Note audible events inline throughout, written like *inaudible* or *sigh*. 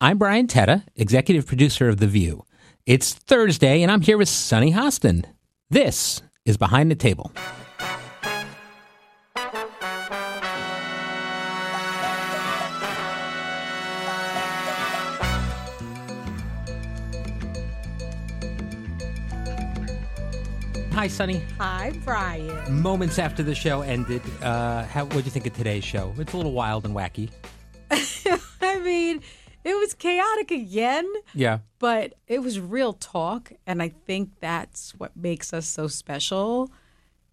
I'm Brian Teta, executive producer of The View. It's Thursday, and I'm here with Sunny Hostin. This is Behind the Table. Hi, Sunny. Hi, Brian. Moments after the show ended, uh, what do you think of today's show? It's a little wild and wacky. *laughs* I mean, it was chaotic again, Yeah. but it was real talk, and I think that's what makes us so special.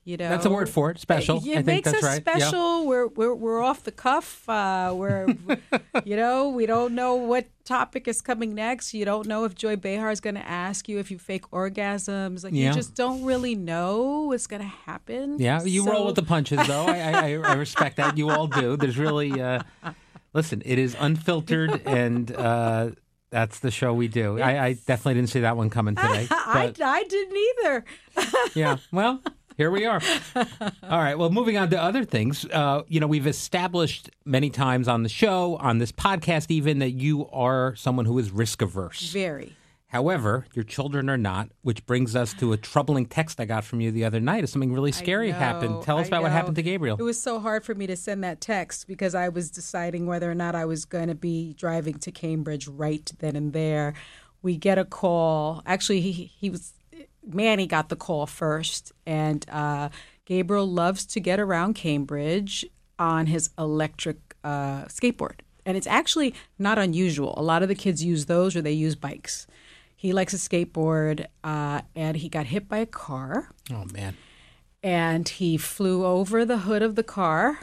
You know, That's a word for it, special. It, I think makes that's us right. Yeah. special. We're we're we're off the cuff. Uh, we're *laughs* you know we don't know what topic is coming next. You don't know if Joy Behar is going to ask you if you fake orgasms. Like Yeah. you just don't really know what's going to happen. Yeah, you roll with the punches, though. I, I, I respect that. You all do. There's really, uh, listen, it is unfiltered, *laughs* and uh, that's the show we do. I, I definitely didn't see that one coming *laughs* today. I, I didn't either. *laughs* yeah, well, here we are. All right. Well, moving on to other things. Uh, you know, we've established many times on the show, on this podcast, even that you are someone who is risk averse. Very. However, your children are not, which brings us to a troubling text I got from you the other night. Something really scary know, happened. Tell us I about what happened to Gabriel. It was so hard for me to send that text because I was deciding whether or not I was going to be driving to Cambridge right then and there. We get a call. Actually, he he was Manny got the call first, and uh, Gabriel loves to get around Cambridge on his electric uh, skateboard, and it's actually not unusual. A lot of the kids use those or they use bikes. He likes a skateboard, uh, and he got hit by a car. Oh man. and he flew over the hood of the car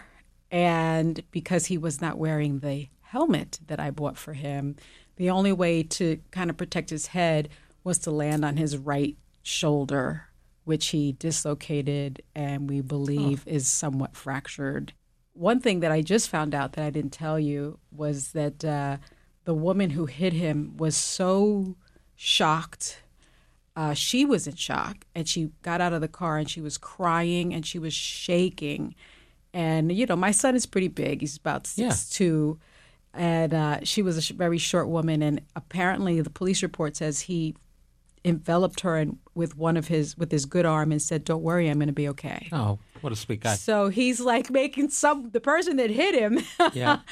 and because he was not wearing the helmet that I bought for him the only way to kind of protect his head was to land on his right shoulder which he dislocated and we believe is somewhat fractured. One thing that I just found out that I didn't tell you was that uh, the woman who hit him was so shocked uh, she was in shock and she got out of the car and she was crying and she was shaking and you know my son is pretty big he's about Yeah. six two and uh, she was a sh- very short woman and apparently the police report says he enveloped her in, with one of his with his good arm and said don't worry i'm going to be okay Oh, what a sweet guy. so he's like making some the person that hit him Yeah. *laughs*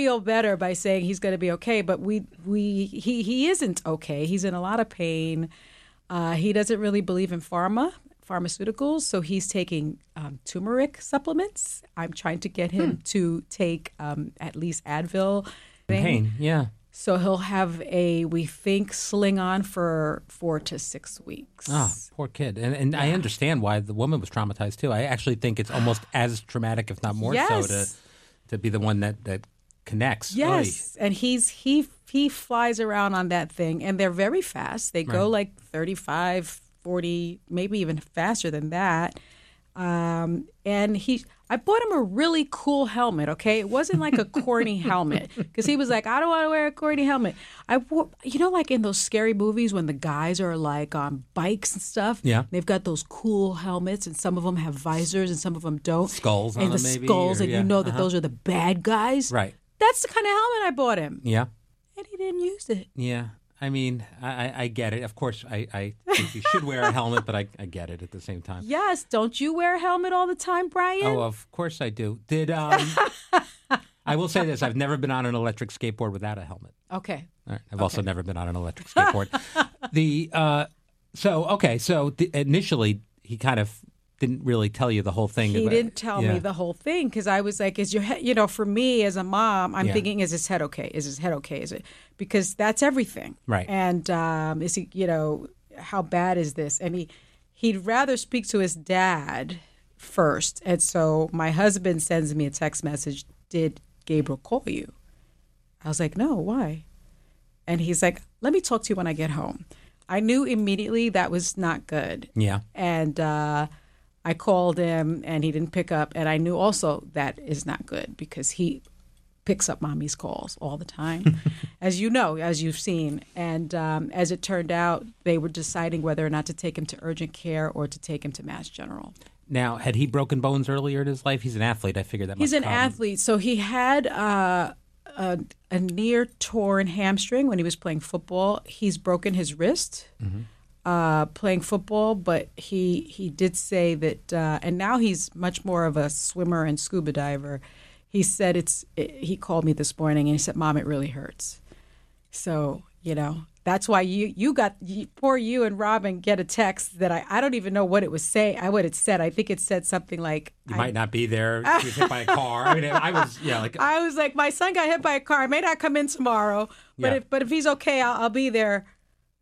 feel better by saying he's going to be okay but we we he he isn't okay he's in a lot of pain uh, he doesn't really believe in pharma pharmaceuticals so he's taking um, turmeric supplements i'm trying to get him to take um, at least advil Pain. Yeah. so he'll have a we think sling on for four to six weeks Oh, poor kid. And and I understand why the woman was traumatized too. I actually think it's almost as traumatic, if not more so, to to be the one that that connects. Yes, and he's he he flies around on that thing, and they're very fast. They go like 35, 40, maybe even faster than that. Um, and he, I bought him a really cool helmet. Okay, it wasn't like a corny *laughs* helmet because he was like, I don't want to wear a corny helmet. I, wore, you know, like in those scary movies when the guys are like on bikes and stuff. Yeah. they've got those cool helmets, and some of them have visors, and some of them don't. Skulls on and the maybe, skulls, or- and yeah, you know that uh-huh. those are the bad guys. Right. That's the kind of helmet I bought him, Yeah. and he didn't use it. Yeah. I mean, I, I, get it. Of course, I, I think you should wear a helmet, but I, I get it at the same time. Yes, don't you wear a helmet all the time, Brian? Oh, of course I do. Did um, *laughs* I will say this: I've never been on an electric skateboard without a helmet. okay. All right. I've also never been on an electric *laughs* skateboard. the uh, so okay, so initially he kind of didn't really tell you the whole thing. He about- didn't tell yeah. me the whole thing because I was like, "Is your head?" You know, for me as a mom, I'm Yeah. thinking, "Is his head okay? Is his head okay? Is it?" Because that's everything, Right. And um, is he? You know, how bad is this? And he he'd rather speak to his dad first, and so my husband sends me a text message. Did Gabriel call you? I was like, "No, why?" And he's like, let me talk to you when I get home. I knew immediately that was not good. Yeah. And uh, I called him and he didn't pick up. And I knew also that is not good because he picks up mommy's calls all the time, *laughs* as you know, as you've seen. And um, as it turned out, they were deciding whether or not to take him to urgent care or to take him to Mass General. Now, had he broken bones earlier in his life? He's an athlete. I figured that. He's an come. athlete, so he had uh, a, a near torn hamstring when he was playing football. He's broken his wrist uh, playing football, but he he did say that, uh, and now he's much more of a swimmer and scuba diver. He said it's. It, he called me this morning and he said, "Mom, it really hurts." So you know that's why you you got you, poor you and Robin get a text that I I don't even know what it was saying. I what it said. I think it said something like You I- might not be there. *laughs* He was hit by a car. I mean, I was yeah, like I was like, my son got hit by a car. I may not come in tomorrow, but Yeah. if but if he's okay, I'll, I'll be there.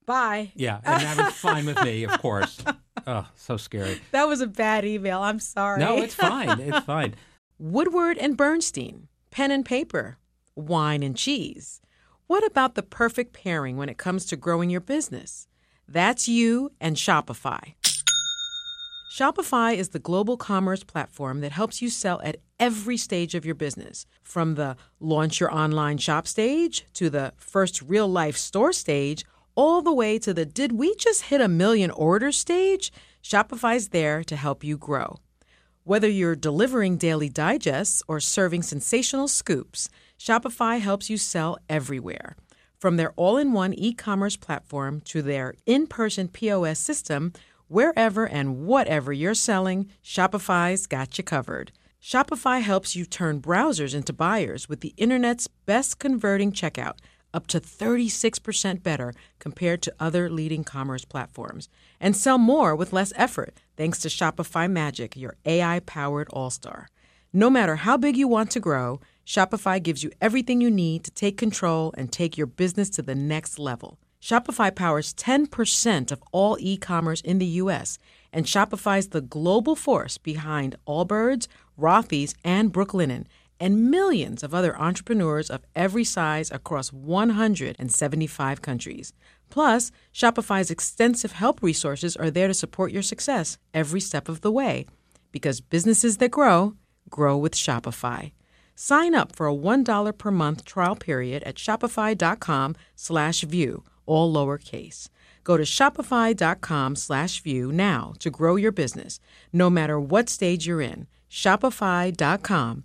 Bye. yeah, and that was fine with me, of course. *laughs* Oh, so scary. That was a bad email. I'm sorry. No, it's fine. It's *laughs* fine. Woodward and Bernstein, pen and paper, wine and cheese. What about the perfect pairing when it comes to growing your business? That's you and Shopify. Shopify is the global commerce platform that helps you sell at every stage of your business, from the launch your online shop stage to the first real life store stage, all the way to the did we just hit a million orders stage? Shopify's there to help you grow. Whether you're delivering daily digests or serving sensational scoops, Shopify helps you sell everywhere. From their all in one e commerce platform to their in person POS system, wherever and whatever you're selling, Shopify's got you covered. Shopify helps you turn browsers into buyers with the internet's best converting checkout, up to 36% better compared to other leading commerce platforms, and sell more with less effort thanks to Shopify Magic, your AI powered all star. No matter how big you want to grow, Shopify gives you everything you need to take control and take your business to the next level. Shopify powers 10% of all e commerce in the US, and Shopify's the global force behind Allbirds, Rothy's, and Brooklinen, and millions of other entrepreneurs of every size across 175 countries. Plus, Shopify's extensive help resources are there to support your success every step of the way. Because businesses that grow, grow with Shopify. Sign up for a $1 per month trial period at shopify.com slash view, all lowercase. Go to shopify.com slash view now to grow your business, no matter what stage you're in. Shopify.com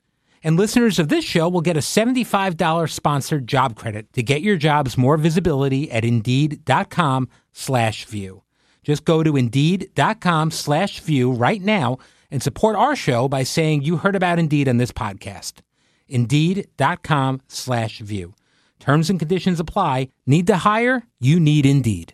And listeners of this show will get a $75 sponsored job credit to get your jobs more visibility at Indeed.com slash view. Just go to Indeed.com slash view right now and support our show by saying you heard about Indeed on this podcast. Indeed.com slash view. Terms and conditions apply. Need to hire? You need Indeed.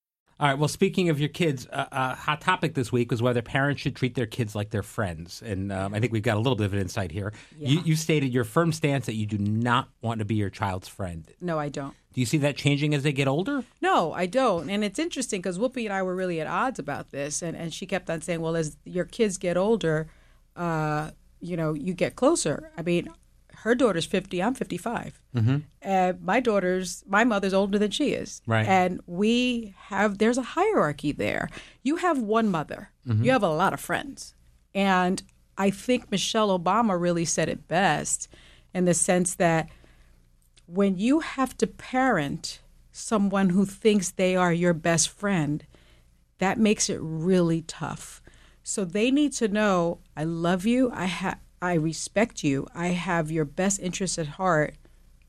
All right. Well, speaking of your kids, a uh, uh, hot topic this week was whether parents should treat their kids like their friends, and um, I think we've got a little bit of an insight here. Yeah. You, you stated your firm stance that you do not want to be your child's friend. No, I don't. Do you see that changing as they get older? No, I don't. And it's interesting because Whoopi and I were really at odds about this, and and she kept on saying, "Well, as your kids get older, uh, you know, you get closer." I mean, her daughter's 50 i'm 55 mm-hmm. and my daughter's my mother's older than she is. Right. And we have there's a hierarchy there. You have one mother. Mm-hmm. you have a lot of friends. And i think michelle obama really said it best in the sense that when you have to parent someone who thinks they are your best friend that makes it really tough. So they need to know i love you. I have I respect you. I have your best interests at heart.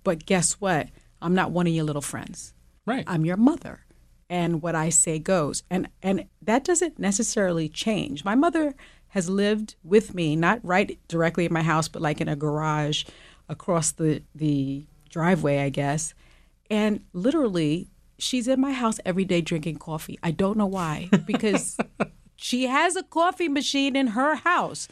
But guess what? I'm not one of your little friends. Right. I'm your mother. And what I say goes. And and that doesn't necessarily change. My mother has lived with me, not right directly in my house, but like in a garage across the the driveway, I guess. And literally, she's in my house every day drinking coffee. I don't know why, because *laughs* she has a coffee machine in her house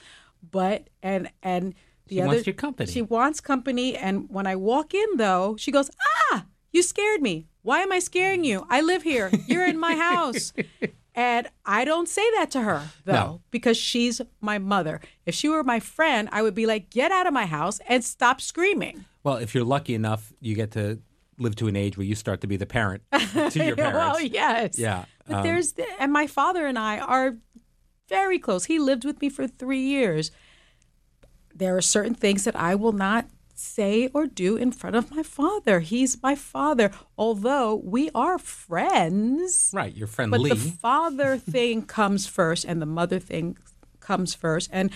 but and and the she other wants your company. She wants company, and when I walk in though, she goes, "Ah, you scared me. Why am I scaring you? I live here. You're in my house." *laughs* And I don't say that to her though, no. because she's my mother. If she were my friend, I would be like, "Get out of my house and stop screaming." Well, if you're lucky enough, you get to live to an age where you start to be the parent to your *laughs* parents. well, yes. Yeah. But um, there's and my father and I are very close. He lived with me for three years. There are certain things that I will not say or do in front of my father. He's my father, although we are friends. Right, you're friendly. But the father *laughs* thing comes first and the mother thing comes first. And,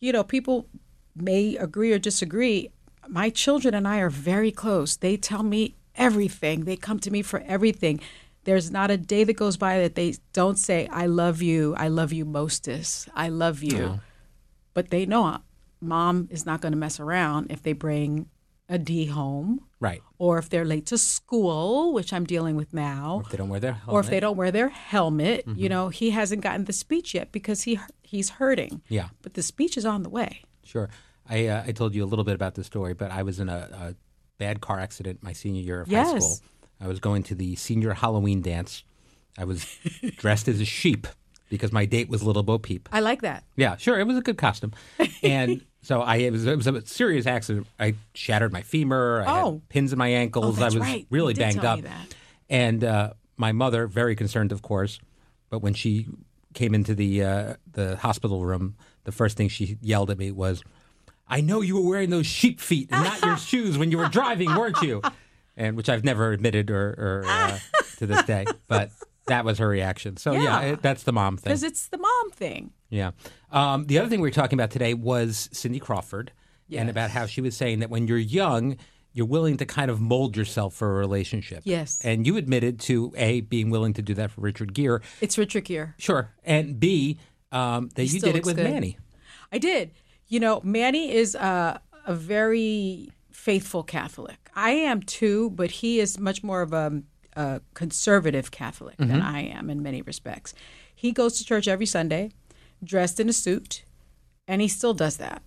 you know, people may agree or disagree. My children and I are very close. They tell me everything, they come to me for everything. There's not a day that goes by that they don't say, I love you. I love you mostest. I love you. No. But they know mom is not going to mess around if they bring a D home. Right. Or if they're late to school, which I'm dealing with now. Or if they don't wear their helmet. Or if they don't wear their helmet. Mm-hmm. You know, he hasn't gotten the speech yet because he he's hurting. Yeah. But the speech is on the way. Sure. I, uh, I told you a little bit about the story, but I was in a, a bad car accident my senior year of yes. high school. I was going to the senior Halloween dance. I was *laughs* dressed as a sheep because my date was Little Bo Peep. I like that. Yeah, sure. It was a good costume. *laughs* And so I it was, it was a serious accident. I shattered my femur. I oh. had pins in my ankles. Oh, I was right. really banged up. And uh, my mother, very concerned, of course, but when she came into the uh, the hospital room, the first thing she yelled at me was, "I know you were wearing those sheep feet and not your *laughs* shoes when you were driving, weren't you?" And which I've never admitted or, or *laughs* uh, to this day, but that was her reaction. So yeah, Yeah. it, that's the mom thing. Because it's the mom thing. Yeah. Um, the other thing we were talking about today was Cindy Crawford and about how she was saying that when you're young, you're willing to kind of mold yourself for a relationship. Yes. And you admitted to A, being willing to do that for Richard Gere. It's Richard Gere. Sure. And B, um, that He you did it with good. Manny. I did. You know, Manny is a, a very faithful Catholic. I am too, but he is much more of a, a conservative Catholic than I am in many respects. He goes to church every Sunday, dressed in a suit, and he still does that.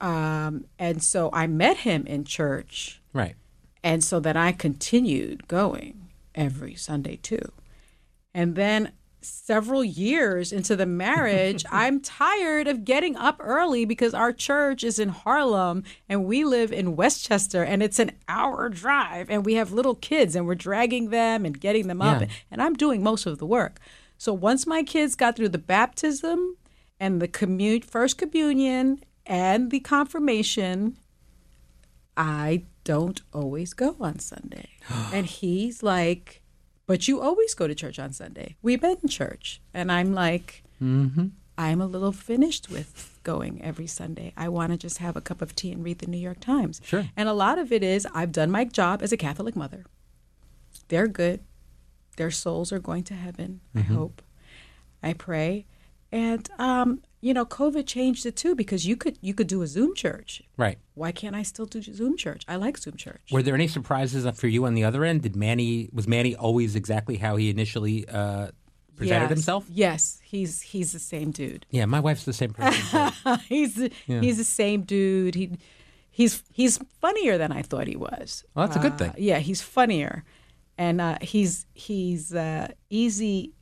Um, and so I met him in church, Right. and so then I continued going every Sunday too. And then several years into the marriage, *laughs* I'm tired of getting up early because our church is in Harlem and we live in Westchester and it's an hour drive and we have little kids and we're dragging them and getting them up Yeah. and I'm doing most of the work. So once my kids got through the baptism and the commun- first communion and the confirmation, I don't always go on Sunday. *gasps* and he's like, but you always go to church on Sunday. We've been in church. And I'm like, Mm-hmm. I'm a little finished with going every Sunday. I want to just have a cup of tea and read the New York Times. Sure. And a lot of it is I've done my job as a Catholic mother. They're good. Their souls are going to heaven, I hope. I pray. And um, you know, COVID changed it too because you could you could do a Zoom church. Right. Why can't I still do Zoom church? I like Zoom church. Were there any surprises for you on the other end? Did Manny was Manny always exactly how he initially uh, presented Yes. himself? Yes, he's he's the same dude. Yeah, my wife's the same person. *laughs* he's the, he's the same dude. He he's he's funnier than I thought he was. Well, that's a good Uh, thing. yeah, he's funnier, and uh, he's he's uh, easy.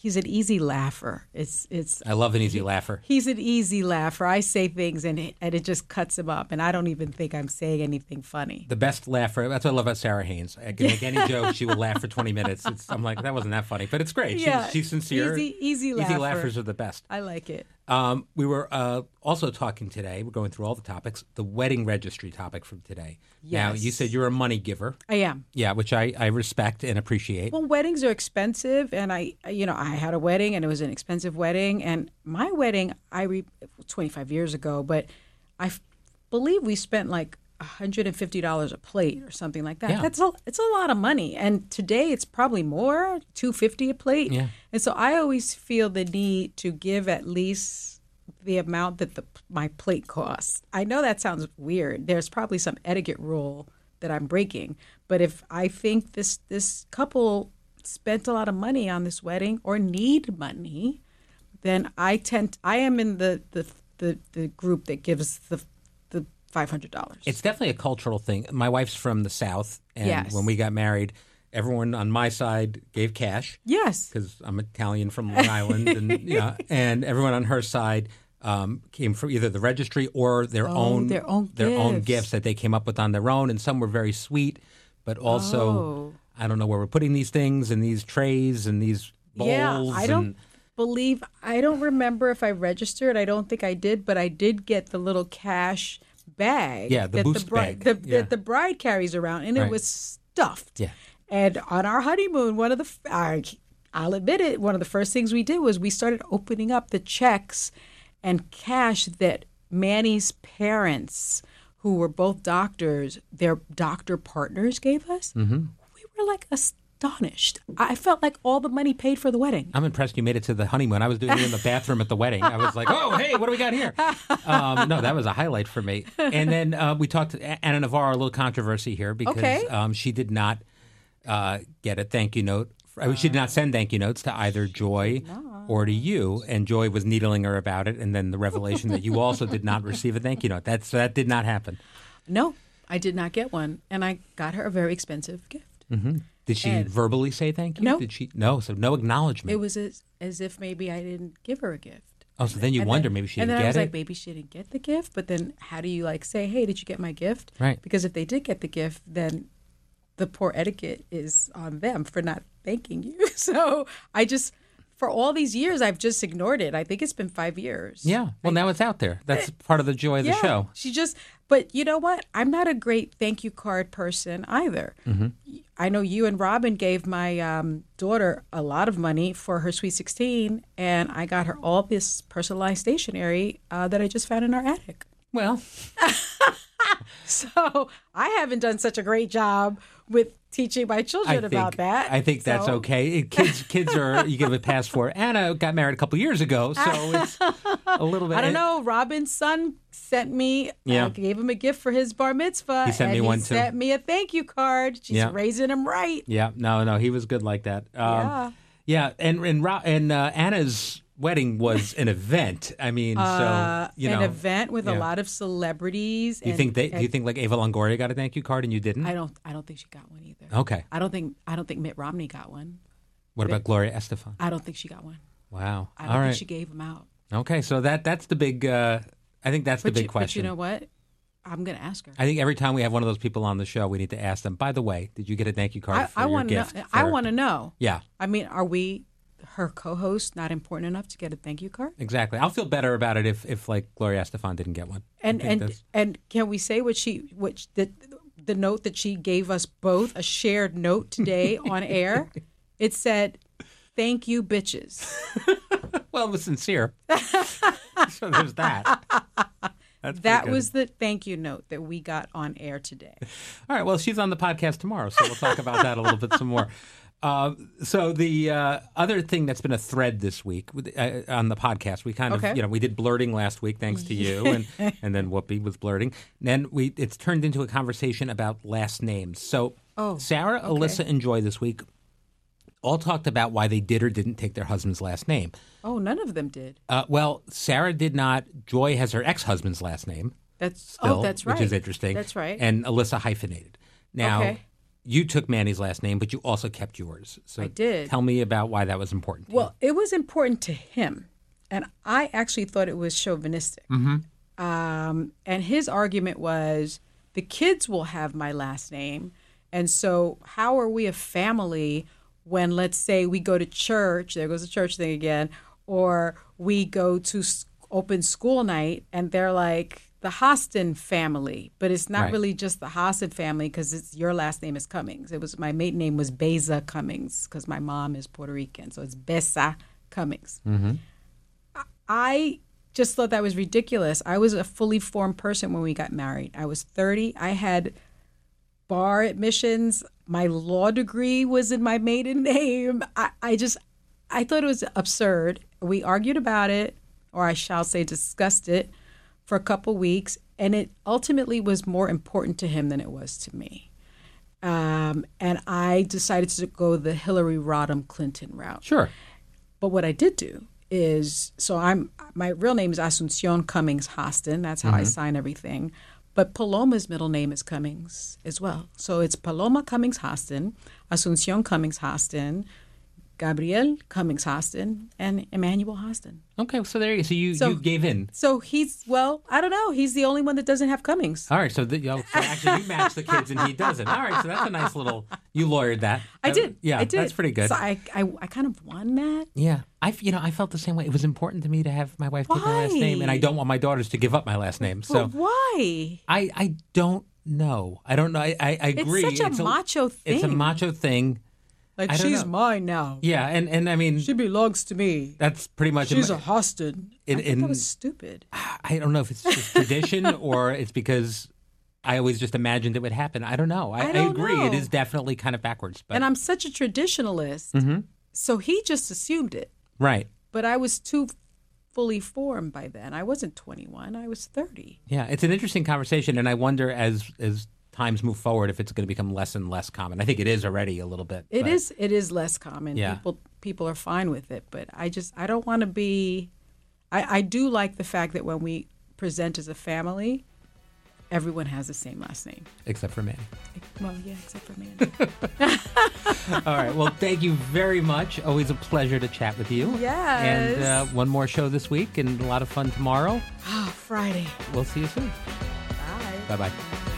He's an easy laugher. It's it's I love an easy laugher. He's an easy laugher. I say things and it, and it just cuts him up, and I don't even think I'm saying anything funny. The best laugher. That's what I love about Sara Haines. I can make any joke, she will laugh for 20 minutes. It's, I'm like, that wasn't that funny, but it's great. She's, Yeah, she's sincere. easy- easy Easy laugher. laughers are the best. I like it. Um, we were uh, also talking today. We're going through all the topics. The wedding registry topic from today. Yes. Now, you said you're a money giver. I am. Yeah, which I, I respect and appreciate. Well, weddings are expensive, and I, you know, I had a wedding, and it was an expensive wedding. And my wedding, I re- 25 years ago, but I f- believe we spent like $150 a plate or something like that. Yeah. That's a it's a lot of money, and today it's probably more, 250 a plate. Yeah. And so I always feel the need to give at least the amount that the my plate costs. I know that sounds weird. There's probably some etiquette rule that I'm breaking, but if I think this this couple spent a lot of money on this wedding or need money, then I tend I am in the the the, the group that gives the the five hundred dollars. It's definitely a cultural thing. My wife's from the South, and Yes. when we got married, everyone on my side gave cash yes. because I'm Italian from Long Island, *laughs* and and everyone on her side um, came from either the registry or their own Oh, their own own gifts. gifts that they came up with on their own, and some were very sweet, but also Oh. I don't know where we're putting these things and these trays and these bowls. Yeah, I don't and- believe I don't remember if I registered. I don't think I did, but I did get the little cash bag. Yeah, the that boost the bride, bag. The, Yeah. that the bride carries around, and Right. it was stuffed. Yeah. And on our honeymoon, one of the I'll admit it, one of the first things we did was we started opening up the checks and cash that Manny's parents, who were both doctors, their doctor partners gave us. Mm-hmm. We were like astonished. I felt like all the money paid for the wedding. I'm impressed you made it to the honeymoon. I was doing it in the bathroom at the wedding. I was like, oh, hey, what do we got here? *laughs* Um, no, that was a highlight for me. And then uh, we talked to Ana Navarro, a little controversy here because Okay. um, she did not uh, get a thank you note. I mean, she did not send thank you notes to either Joy or to you. And Joy was needling her about it. And then the revelation that you also did not receive a thank you note. That's, that did not happen. No, I did not get one, and I got her a very expensive gift. Did she And- verbally say thank you? No. Did she? No. So no acknowledgement. It was as, as if maybe I didn't give her a gift. oh, so then you And wonder then- maybe she didn't get it. And then I was it. like, maybe she didn't get the gift. But then, how do you like say, "Hey, did you get my gift?" Right. Because if they did get the gift, then the poor etiquette is on them for not thanking you. *laughs* So I just, for all these years, I've just ignored it. I think it's been five years. yeah. Well, now it's out there. That's part of the joy of the Yeah, show. She just, but you know what? I'm not a great thank you card person either. Mm-hmm. I know you and Robin gave my um, daughter a lot of money for her Sweet 16, and I got her all this personalized stationery uh, that I just found in our attic. Well, *laughs* So I haven't done such a great job with teaching my children about that. I think that's okay. Kids, kids are you give a pass for. Ana got married a couple years ago, so it's a little bit. *laughs* I don't know. Robin's son sent me. Yeah. I gave him a gift for his bar mitzvah. He sent and me he one, too. Sent me a thank you card. She's Yeah. raising him right. Yeah, no, no, he was good like that. Um, Yeah. yeah, and and and uh, Ana's wedding was *laughs* an event. I mean, so you know, Uh, an event with yeah. a lot of celebrities. Do you and- think they? Do you think like Eva Longoria got a thank you card and you didn't? I don't. I don't think she got one either. Okay. I don't think. I don't think Mitt Romney got one. What about Gloria Estefan? I don't think she got one. Wow. I don't All think right. she gave them out. Okay, so that that's the big. Uh, I think that's But the big you, question. But you know what? I'm going to ask her. I think every time we have one of those people on the show, we need to ask them. By the way, did you get a thank you card I, for I your want to know. gift? I want to know. Yeah, I mean, are we her co-host not important enough to get a thank you card? exactly. I'll feel better about it if, if like Gloria Estefan didn't get one. And and that's- and can we say what she what the the note that she gave us both a shared note today *laughs* on air? It said, "Thank you, bitches." *laughs* well, it was sincere. *laughs* so there's that. That's That was the thank you note that we got on air today. all right. Well, she's on the podcast tomorrow, so we'll talk about that a little bit some more. Uh, so the uh, other thing that's been a thread this week with- uh, on the podcast, we kind of, you know, we did blurting last week, thanks to you, and *laughs* and then Whoopi was blurting. Then we it's turned into a conversation about last names. So Oh, Sara, Alyssa, and Joy this week all talked about why they did or didn't take their husband's last name. Oh, none of them did. Uh, well, Sara did not. Joy has her ex husband's last name. That's Still, oh, that's right. Which is interesting. That's right. And Alyssa hyphenated. Now, Okay. You took Manny's last name, but you also kept yours. So I did. Tell me about why that was important. To Well, it was important to him, and I actually thought it was chauvinistic. Um, and his argument was the kids will have my last name, and so how are we a family when, let's say, we go to church? There goes the church thing again, or we go to open school night, and they're like the Hostin family, but it's not Right. really just the Hostin family because it's your last name is Cummings. It was my maiden name was Beza Cummings because my mom is Puerto Rican, so it's Besa Cummings. Mm-hmm. I just thought that was ridiculous. I was a fully formed person when we got married. I was 30. I had bar admissions. My law degree was in my maiden *laughs* name. I, I just, I thought it was absurd. We argued about it, or I shall say discussed it, for a couple weeks, and it ultimately was more important to him than it was to me. Um, and I decided to go the Hillary Rodham Clinton route. Sure. But what I did do is so I'm my real name is Asuncion Cummings Hostin. That's how I sign everything. But Paloma's middle name is Cummings as well. So it's Paloma Cummings Hostin, Asuncion Cummings Hostin, Gabriel Cummings Hostin, and Emmanuel Hostin. Okay, so there you So you, So- you gave in. So he's well, I don't know. He's the only one that doesn't have Cummings. All right, so, the, you know, so actually you match the kids and he doesn't. All right, so that's a nice little. You lawyered that. I That- did. Yeah, I did. that's pretty good. So I, I, I kind of won that. yeah, I you know I felt the same way. It was important to me to have my wife take my last name, and I don't want my daughters to give up my last name. So why? I I don't know. I don't know. I I, I It's agree. such a macho thing. It's a macho thing. Like she's know. mine now. Yeah, and and I mean She belongs to me. that's pretty much. It. She's a Hostin. In- I in- that was stupid. I don't know if it's just tradition *laughs* or it's because I always just imagined it would happen. I don't know. I, I don't agree. It know. is definitely kind of backwards. But And I'm such a traditionalist. Mm-hmm. So he just assumed it. right. But I was too fully formed by then. I wasn't 21. I was 30. Yeah, it's an interesting conversation, and I wonder as as times move forward if it's going to become less and less common. I think it is already a little bit. It but- is. It is less common. Yeah. People people are fine with it, but I just I don't want to be. I I do like the fact that when we present as a family, everyone has the same last name. except for Manny. Well, yeah, except for Mandy. *laughs* All right. Well, thank you very much. Always a pleasure to chat with you. Yes. And uh, one more show this week, and a lot of fun tomorrow. oh, Friday. We'll see you soon. Bye. Bye bye.